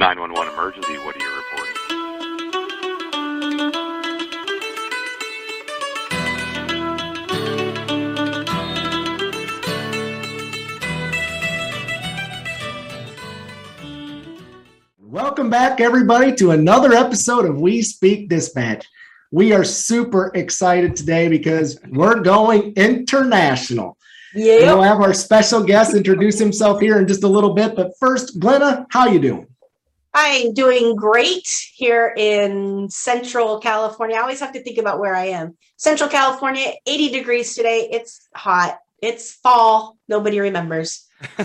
911 emergency, what are you reporting? Welcome back, everybody, to another episode of We Speak Dispatch. We are super excited today because we're going international. Yeah. We'll have our special guest introduce himself here in just a little bit. But first, Glenna, how you doing? I'm doing great here in Central California. I always have to think about where I am. Central California, 80 degrees today. It's hot. It's fall. Nobody remembers.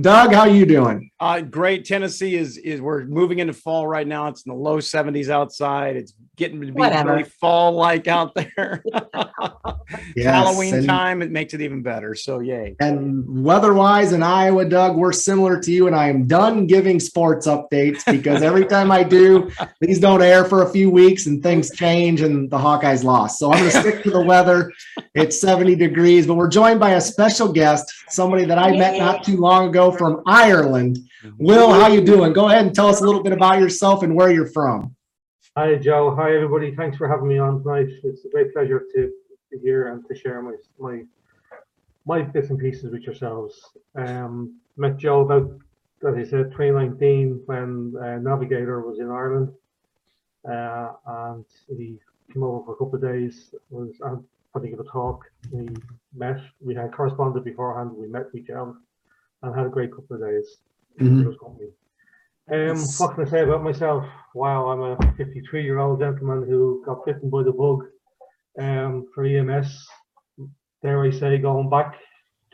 Doug, how you doing? Uh, great. Tennessee is is we're moving into fall right now. It's in the low 70s outside. It's getting to be Whatever. really fall like out there. Yes, Halloween and- time, it makes it even better. So yay. And weather-wise in Iowa, Doug, we're similar to you, and I am done giving sports updates because every time I do, these don't air for a few weeks and things change and the Hawkeyes lost. So I'm going to stick to the weather. It's 70 degrees, but we're joined by a special guest, somebody that I met not too long ago from Ireland. Will, how you doing? Go ahead and tell us a little bit about yourself and where you're from. Hi, Joe. Hi, everybody. Thanks for having me on tonight. It's a great pleasure to be here and to share my my my bits and pieces with yourselves. Um, met Joe about, as I said, 2019 when uh, Navigator was in Ireland, uh, and he came over for a couple of days. Was uh, putting a talk. We met. We had corresponded beforehand. We met each other and had a great couple of days. Was company. Um, what can I say about myself? Wow, I'm a 53 year old gentleman who got bitten by the bug um, for EMS. Dare I say, going back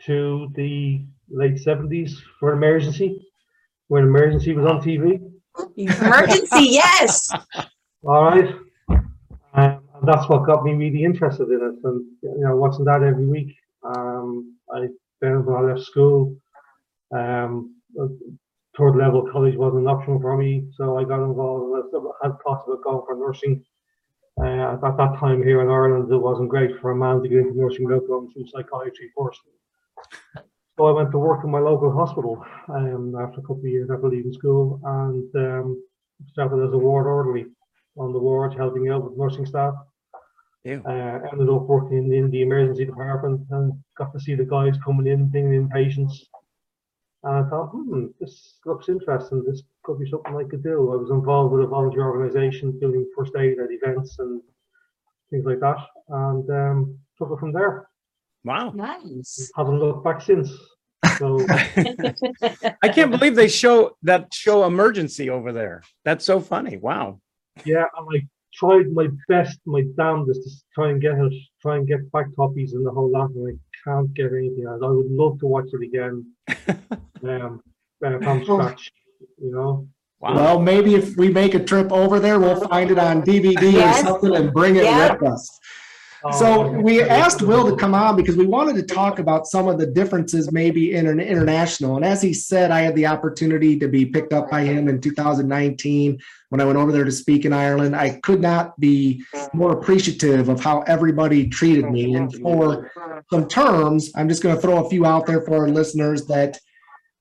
to the late 70s for an emergency, when emergency was on TV. Emergency, yes. All right. Um, and that's what got me really interested in it. And, you know, watching that every week. Um, I then when I left school, um, third level college wasn't an option for me. So I got involved and I had thoughts about going for nursing. Uh, at that time here in Ireland, it wasn't great for a man to get into nursing without going through psychiatry first. So I went to work in my local hospital um, after a couple of years after leaving school and um, started as a ward orderly on the wards, helping out with nursing staff. Ew. Uh, ended up working in the emergency department and got to see the guys coming in, bringing in patients. And I thought, hmm, this looks interesting. This could be something I could do. I was involved with a volunteer organisation doing first aid at events and things like that, and um, took it from there. Wow. Nice. Haven't looked back since. So I can't believe they show that show emergency over there. That's so funny. Wow. yeah, I'm I tried my best, my damnedest to try and get it, try and get back copies and the whole lot, and I can't get anything. And I would love to watch it again, um, uh, from scratch. You know, Wow. Well, maybe if we make a trip over there, we'll find it on DVD Yes. or something and bring it Yeah. with us. So we asked Will to come on because we wanted to talk about some of the differences maybe in an international. And as he said, I had the opportunity to be picked up by him in 2019 when I went over there to speak in Ireland. I could not be more appreciative of how everybody treated me. And for some terms, I'm just going to throw a few out there for our listeners that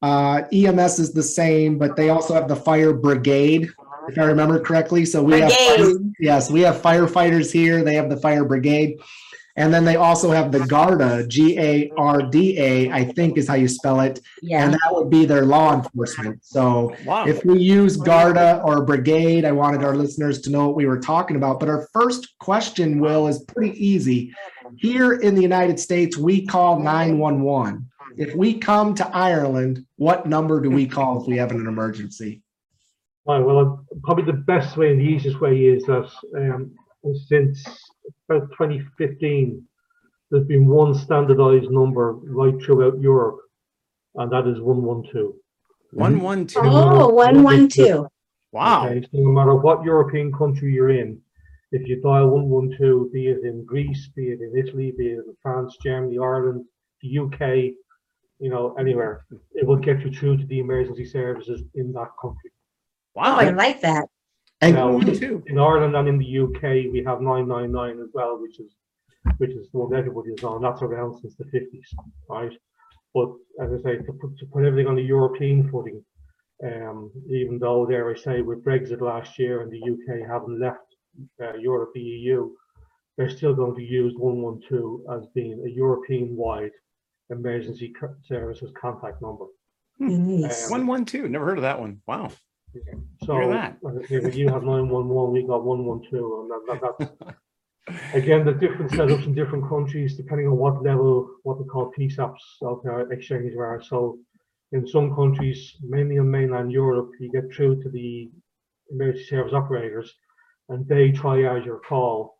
uh, EMS is the same, but they also have the fire brigade, if I remember correctly. So we have Brigade. Yes, we have firefighters here. They have the fire brigade. And then they also have the GARDA, G A R D A, I think is how you spell it. And that would be their law enforcement. So Wow. if we use GARDA or brigade, I wanted our listeners to know what we were talking about. But our first question, Will, is pretty easy. Here in the United States, we call 911. If we come to Ireland, what number do we call if we have an emergency? Right, well, uh, probably the best way and the easiest way is that um, since about 2015, there's been one standardized number right throughout Europe, and that is 112. One one two. Oh, one, one, two. Wow. Okay, so no matter what European country you're in, if you dial 112, be it in Greece, be it in Italy, be it in France, Germany, Ireland, the UK, you know, anywhere, it will get you through to the emergency services in that country. Oh, I like that. And No. One two. In Ireland and in the UK, we have 999 as well, which is which is the one everybody is on. That's around since the 50s, right? But as I say, to put, to put everything on a European footing, Um, even though, there I say, with Brexit last year and the UK having left uh, Europe, the EU, they're still going to use 112 as being a European-wide emergency services contact number. Nice. Um, One one two. Never heard of that one. Wow. So Hear that. uh, you have 911, we got 112, and that, that, that's again the different setups in different countries depending on what level what they call PSAPs of their exchange are. So in some countries, mainly in mainland Europe, you get through to the emergency service operators, and they triage your call,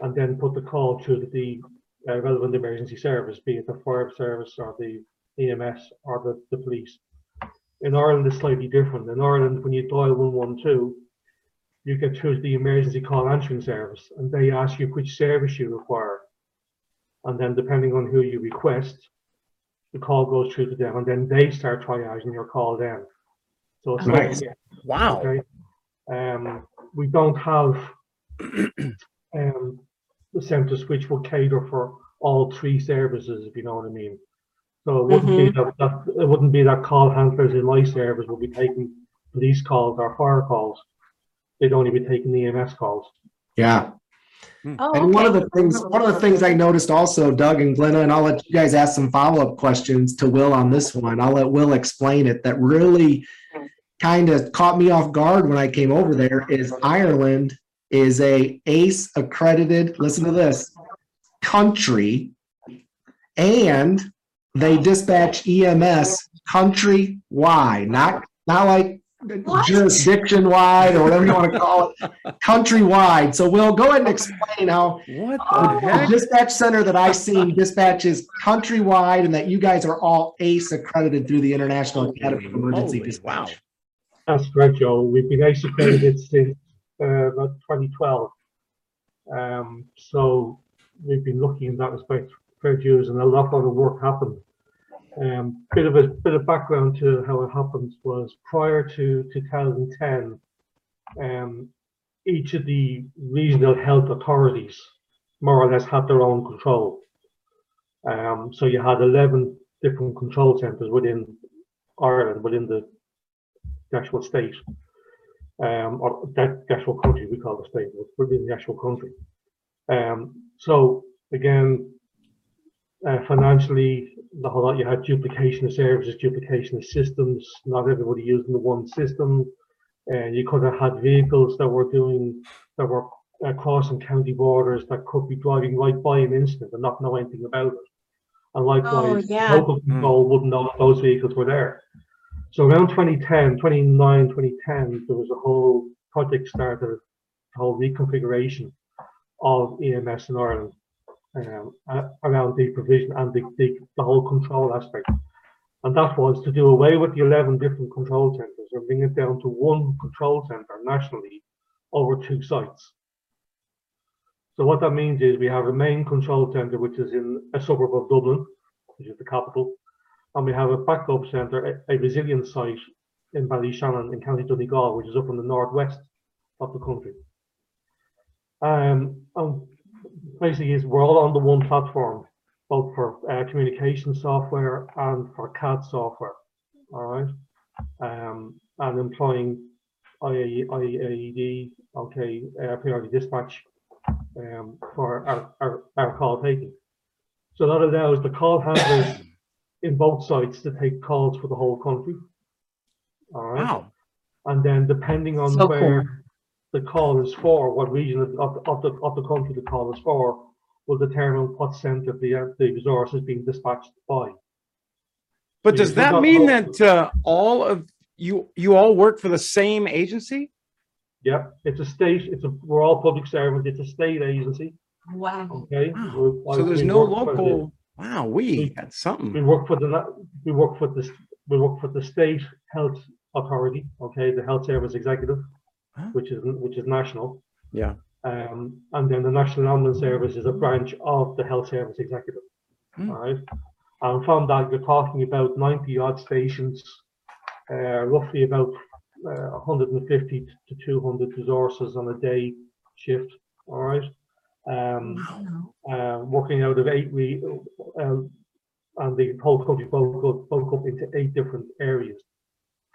and then put the call to the uh, relevant emergency service, be it the fire service or the EMS or the, the police. In Ireland, it's slightly different. In Ireland, when you dial 112, you get through to the emergency call answering service and they ask you which service you require. And then depending on who you request, the call goes through to them and then they start triaging your call then. So it's Nice. like, Wow. okay. Um, we don't have um, the centres which will cater for all three services, if you know what I mean. So it wouldn't be that, that it wouldn't be that call handlers in my service would be taking police calls or fire calls. They'd only be taking EMS calls. Yeah. Hmm. Oh, And one of the things, one of the things I noticed also, Doug and Glenna, and I'll let you guys ask some follow-up questions to Will on this one. I'll let Will explain it. That really kind of caught me off guard when I came over there is Ireland is a ACE accredited, listen to this, country. And they dispatch EMS country-wide, not, not like What? jurisdiction wide or whatever you want to call it, countrywide. So we'll go ahead and explain how What the the heck? dispatch center that I seen dispatches countrywide and that you guys are all ACE accredited through the International Academy of Emergency Holy wow. That's correct, Joe. We've been ACE accredited since uh, about 2012. Um, so we've been lucky in that respect, dues, and a lot of the work happened. Um, bit of a bit of background to how it happened was prior to 2010, um, each of the regional health authorities more or less had their own control. Um, so you had 11 different control centres within Ireland, within the actual state, um, or that actual country, we call the state, within the actual country. Um, so again, uh, financially, the whole lot, you had duplication of services, duplication of systems, not everybody using the one system. And you could have had vehicles that were doing, that were uh, crossing county borders that could be driving right by an incident and not know anything about it. And likewise, yeah. local control wouldn't know that those vehicles were there. So around 2010, 29, 2010, there was a whole project started, a whole reconfiguration of EMS in Ireland um, around the provision and the, the, the whole control aspect. And that was to do away with the 11 different control centres and bring it down to one control centre nationally over two sites. So what that means is we have a main control centre which is in a suburb of Dublin, which is the capital, and we have a backup centre, a, a resilience site in Ballyshannon in County Donegal, which is up in the northwest of the country. Um, and basically, is we're all on the one platform, both for uh, communication software and for CAD software. All right, um, and employing IAE, IAED, okay, uh, priority dispatch um, for our, our, our call taking. So that allows the call handlers in both sites to take calls for the whole country. All right. Wow. And then depending on So where the call is for, what region of, of, of the, of the country the call is for, will determine what centre the, uh, the resource is being dispatched by. But Yeah, does that mean both. that uh, all of you you all work for the same agency? Yeah, it's a state, it's a, we're all public servants, it's a state agency, Wow. okay? Wow. We- So there's no work for the- local. Wow, we we- had We something. work for the, we work for the, we work for the state health authority, okay, the health service executive, Huh? which is, which is national. Yeah. Um, and then the National Ambulance Service is a branch of the health service executive. All right. And from that, you're talking about 90 odd stations, uh, roughly about uh, 150 to 200 resources on a day shift. All right. Um, uh, working out of eight, we, um, and the whole country broke up, broke up into eight different areas.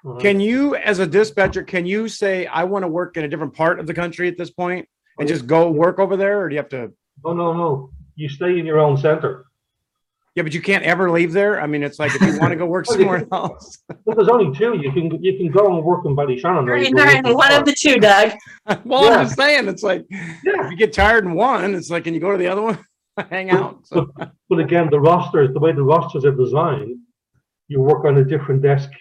Uh, Can you, as a dispatcher, can you say, I want to work in a different part of the country at this point and just go work over there? Or do you have to? No, no, no. You stay in your own center. Yeah, but you can't ever leave there. I mean, it's like if you want to go work somewhere else. But there's only two. You can you can go and work in Buddy or you Right, right, in One of the two, Doug. Well, Yeah. I'm just saying, it's like Yeah. if you get tired in one, it's like, can you go to the other one? Hang out. So, But again, the rosters, the way the rosters are designed, you work on a different desk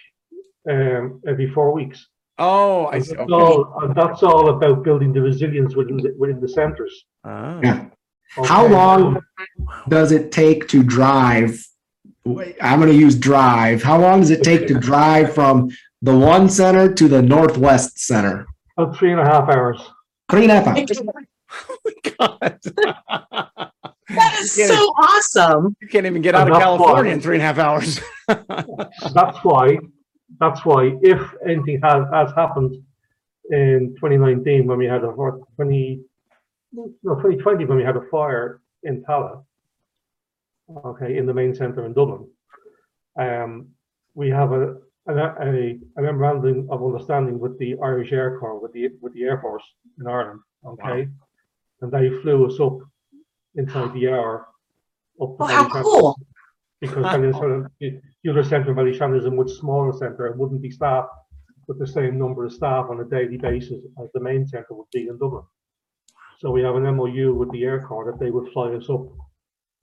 um, every four weeks. oh, I see. that's Okay. all, and that's all about building the resilience within the, within the centres. Ah. Yeah. How long does it take to drive? I'm going to use drive. How long does it take to drive from the one center to the northwest center? About three and a half hours. Three and a half hours. God. That is so awesome. You can't even get out of California fun. in three and a half hours. That's why, that's why if anything has, has happened in 2019 when we had a, or 20, no, 2020 when we had a fire in Tallaght, okay, in the main centre in Dublin, um, we have a, a, a, a memorandum of understanding with the Irish Air Corps, with the, with the Air Force in Ireland, okay? And they flew us up inside the hour. Up to Oh, how cool. Because the the other centre of Ballyshannon is a much smaller centre. It wouldn't be staffed with the same number of staff on a daily basis as the main centre would be in Dublin. So we have an MOU with the Air Corps that they would fly us up.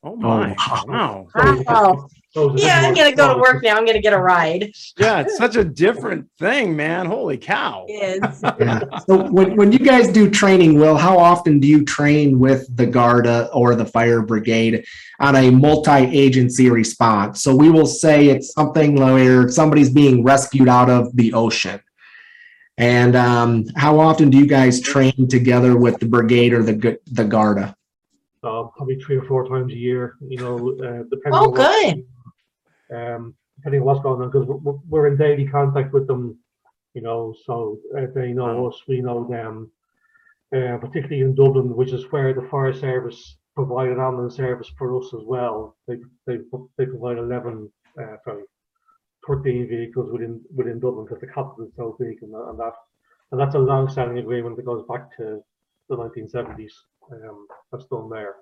Oh my, wow. wow. Wow. So it's a bit Yeah, I'm gonna go to work now. I'm gonna get a ride. Yeah, it's such a different thing, man. Holy cow. Is Yeah. So when, when you guys do training, Will, how often do you train with the Garda or the fire brigade on a multi-agency response? So we will say it's something where somebody's being rescued out of the ocean. And um, how often do you guys train together with the brigade or the Gu- the Garda? Uh, probably three or four times a year, you know, uh, depending. Oh, on what- Um, depending on what's going on, because we're, we're in daily contact with them, you know, so uh, they know us, we know them. Uh, particularly in Dublin, which is where the fire service provide an ambulance service for us as well. They, they, they provide eleven, uh, sorry, thirteen vehicles within, within Dublin, because the capital is so big and and that. And that's a long-standing agreement that goes back to the nineteen seventies, um, that's done there.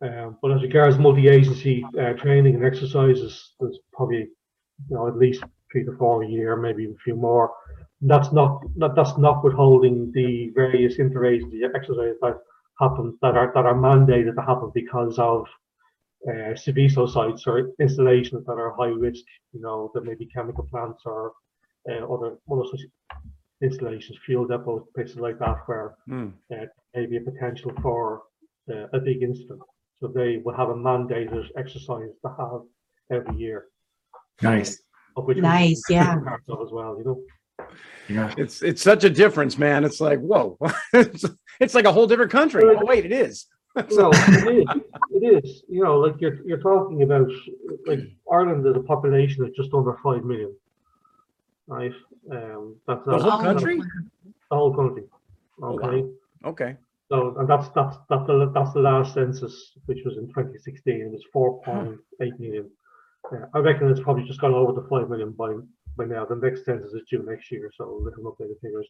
Um, but as regards multi-agency uh, training and exercises, there's probably you know at least three to four a year, maybe a few more. That's not that, that's not withholding the various interagency exercises that happen that are that are mandated to happen because of uh, Seveso sites or installations that are high risk. You know, there may be chemical plants or uh, other other such installations, fuel depots, places like that, where Hmm. uh, maybe a potential for uh, a big incident. So they will have a mandated exercise to have every year. Nice. Of which Nice, yeah. of as well, you know. Yeah. It's it's such a difference, man. It's like, whoa. it's, it's like a whole different country. Oh, wait, it is. No, it is. It is. You know, like you're you're talking about like Ireland is a population of just under five million. Right? Um that's The whole country? The whole country. Oh, wow. Okay. Okay. So and that's that's that's the that's the last census, which was in 2016. It was 4.8 million. Uh, I reckon it's probably just gone over the five million by by now. The next census is due next year, so we look at updated figures.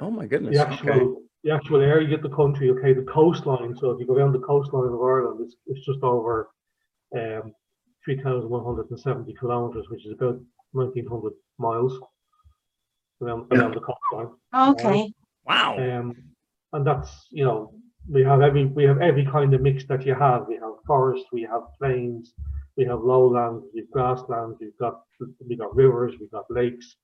Oh my goodness. The Okay. actual the actual area of the country, okay, the coastline. So if you go down the coastline of Ireland, it's it's just over um 3,170 kilometers, which is about 1,900 miles around, around the coastline. Okay. Wow. Um, and that's you know we have every we have every kind of mix that you have. We have forest, we have plains, we have lowlands, we've grasslands, we've got we've got rivers, we've got lakes,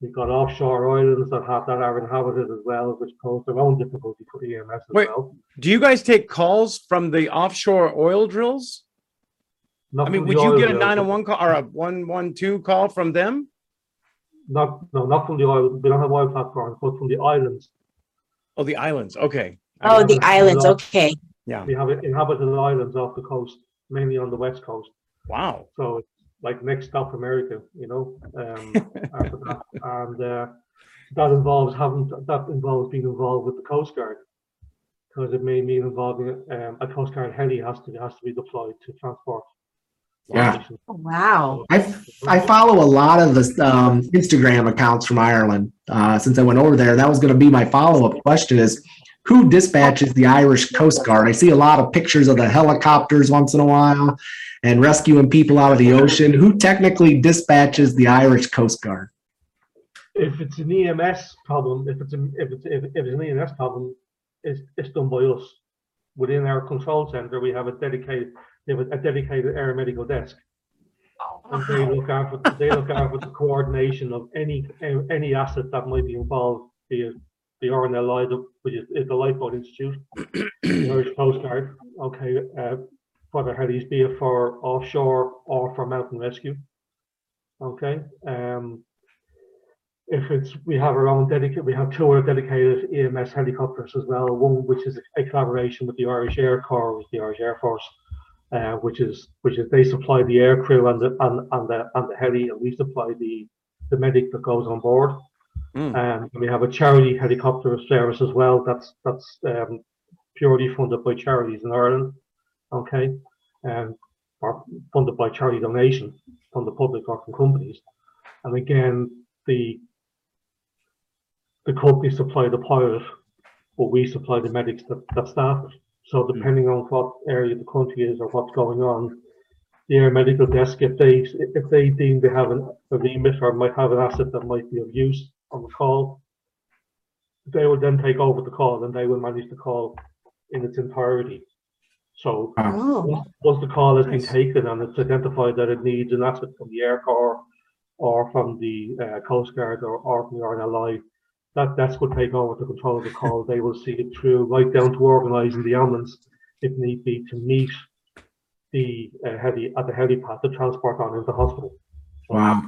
we've got offshore islands that have that are inhabited as well, which pose their own difficulty for EMS as Wait. well. Do you guys take calls from the offshore oil drills? Not I mean, would you get a drills, but 901 call or a 112 call from them? Not no, not from the oil. We don't have oil platforms, but from the islands. Oh, the islands. Okay. Oh, the haven't- islands. no. Okay. Yeah. We have inhabited islands off the coast, mainly on the west coast. Wow. So it's like next stop America, you know. Um, after that. and uh, that involves having that involves being involved with the Coast Guard because it may mean involving um, a Coast Guard heli has to has to be deployed to transport Yeah. Oh, Wow. I, I follow a lot of the um, Instagram accounts from Ireland uh, since I went over there. That was going to be my follow up question: is who dispatches the Irish Coast Guard? I see a lot of pictures of the helicopters once in a while and rescuing people out of the ocean. Who technically dispatches the Irish Coast Guard? If it's an EMS problem, if it's a, if it's if, if it's an EMS problem, it's it's done by us. Within our control center, we have a dedicated we have a dedicated air medical desk. And they look after they look after the coordination of any any asset that might be involved, be it the RNLI, the- which is, is the Lifeboat Institute, the Irish Coast Guard, okay, uh, for the helis, be it for offshore or for mountain rescue. Okay, um, if it's, we have our own dedicated, we have two other dedicated EMS helicopters as well, one which is a collaboration with the Irish Air Corps, with the Irish Air Force, uh, which is, which is they supply the air crew and the, and, and the, and the heli, and we supply the, the medic that goes on board. Mm. Um, and we have a charity helicopter service as well, that's, that's, um, purely funded by charities in Ireland, okay? Um, or funded by charity donation from the public or from companies. And again, the, the company supply the pilot, but we supply the medics that, that staff it. So depending on what area the country is or what's going on, the air medical desk, if they, if they deem they have an, a remit or might have an asset that might be of use on the call, they would then take over the call and they will manage the call in its entirety. So Oh, once once the call has been taken and it's identified that it needs an asset from the Air Corps or from the uh, Coast Guard or, or from the RNLI, that desk will take over the control of the call. They will see it through right down to organising the ambulance, if need be, to meet the uh, heli at the helipad to transport on into the hospital. Wow.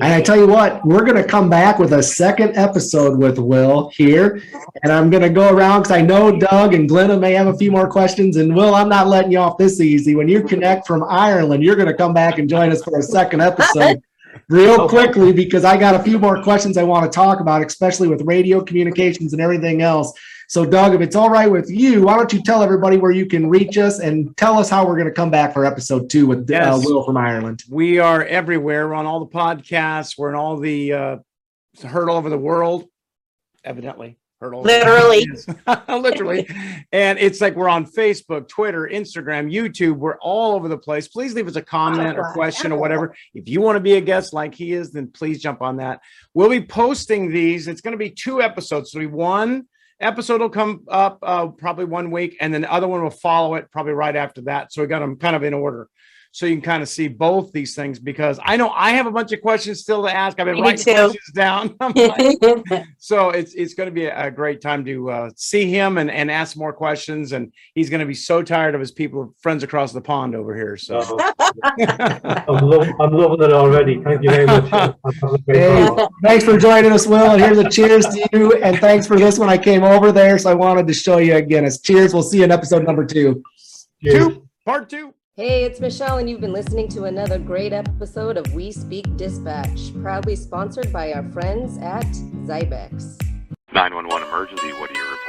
And I tell you what, we're going to come back with a second episode with Will here. And I'm going to go around because I know Doug and Glenna may have a few more questions. And Will, I'm not letting you off this easy. When you connect from Ireland, you're going to come back and join us for a second episode real quickly because I got a few more questions I want to talk about, especially with radio communications and everything else. So, Doug, if it's all right with you, why don't you tell everybody where you can reach us and tell us how we're going to come back for episode two with uh, Will from Ireland? We are everywhere. We're on all the podcasts. We're in all the uh heard all over the world. Evidently, heard all over the Literally. literally. And it's like we're on Facebook, Twitter, Instagram, YouTube. We're all over the place. Please leave us a comment or question or whatever. If you want to be a guest like he is, then please jump on that. We'll be posting these. It's going to be two episodes. So we one episode will come up uh, probably one week, and then the other one will follow it probably right after that. So we got them kind of in order. So you can kind of see both these things because I know I have a bunch of questions still to ask. I've been Me writing too. questions down. Like, so it's it's going to be a, a great time to uh, see him and, and ask more questions. And he's going to be so tired of his people friends across the pond over here. So So I'm, lov- I'm loving it already. Thank you very much. I'm having a great Hey, thanks for joining us, Will. And here's a cheers to you. And thanks for this one. I came over there, so I wanted to show you again. It's cheers. We'll see you in episode number two. Cheers. two part two. Hey, it's Michelle, and you've been listening to another great episode of We Speak Dispatch, proudly sponsored by our friends at Zybex. 911 emergency, what do you?